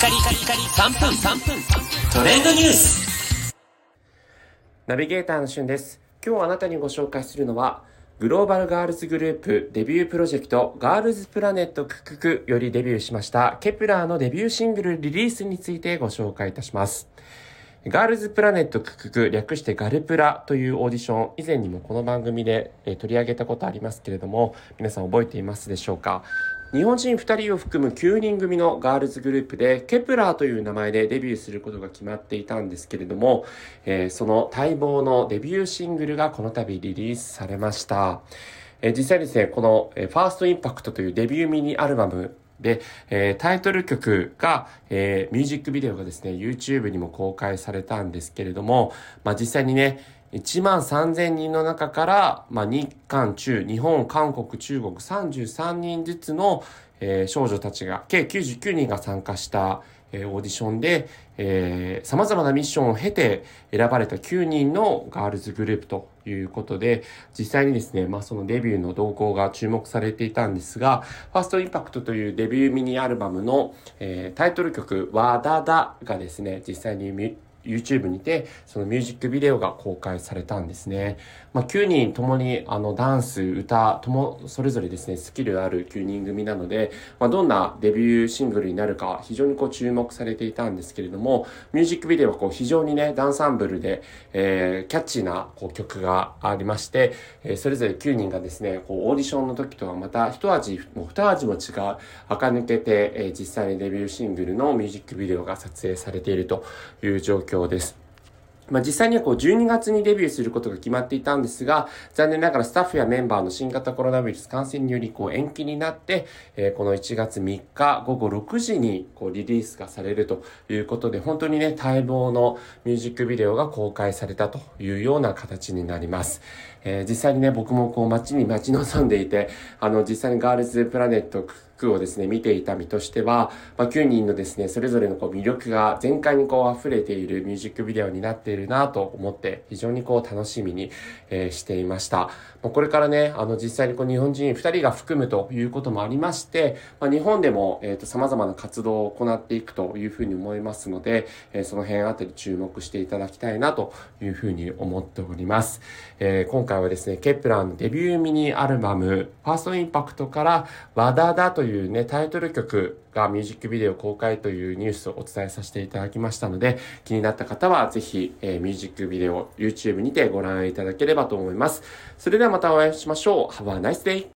カリカリカリ3分3分トレンドニュースナビゲーターのしゅんです。今日あなたにご紹介するのは、グローバルガールズグループデビュープロジェクト Girls Planet 999よりデビューしました Kep1er のデビューシングルリリースについてご紹介いたします。 Girls Planet 999略してガルプラというオーディション以前にもこの番組で取り上げたことありますけれども皆さん覚えていますでしょうか？日本人2人を含む9人組のガールズグループで Kep1er という名前でデビューすることが決まっていたんですけれども、えーその待望のデビューシングルがこの度リリースされました。えー実際ですね、この、え FIRST IMPACT というデビューミニアルバムで、えータイトル曲が、えーミュージックビデオがですね、YouTube にも公開されたんですけれども、まあ実際にね、1万3000人の中から、まあ日韓中、日本、韓国、中国33人ずつの、えー少女たちが、計99人が参加した、えーオーディションで、えー様々なミッションを経て選ばれた9人のガールズグループということで、実際にですね、まあそのデビューの動向が注目されていたんですが、ファーストインパクトというデビューミニアルバムの、えータイトル曲、わだだがですね、実際にミ YouTube にて、そのミュージックビデオが公開されたんですね。まあ、9人ともに、あの、ダンス、歌とも、それぞれですね、スキルある9人組なので、まあ、どんなデビューシングルになるか、非常にこう注目されていたんですけれども、ミュージックビデオはこう非常にね、ダンサンブルで、えー、キャッチーなこう曲がありまして、えーそれぞれ9人がですね、こうオーディションの時とはまた一味、もう二味も違う、垢抜けて、えー実際にデビューシングルのミュージックビデオが撮影されているという状況です。まあ、実際にはこう12月にデビューすることが決まっていたんですが、残念ながらスタッフやメンバーの新型コロナウイルス感染によりこう延期になって、えーこの1月3日午後6時にこうリリースがされるということで、本当にね、待望のミュージックビデオが公開されたというような形になります。えー実際にね、僕もこう街に待ち望んでいて、あの、実際にガールズプラネットをですね、見ていた身としては、まあ、9人のですね、それぞれのこう魅力が全開にこう溢れているミュージックビデオになっているなと思って、非常にこう楽しみに、えーしていました。もうこれからね、あの実際にこう日本人2人が含むということもありまして、まあ、日本でも、えっ、と、様々な活動を行っていくというふうに思いますので、えーその辺あたり注目していただきたいなというふうに思っております。えー今回はですね、 Kep1er のデビューミニアルバム、 FIRST IMPACT から、 WA DA DA というというね、タイトル曲がミュージックビデオ公開というニュースをお伝えさせていただきましたので、気になった方はぜひ、えーミュージックビデオ YouTube にてご覧いただければと思います。それではまたお会いしましょう。Have a nice day!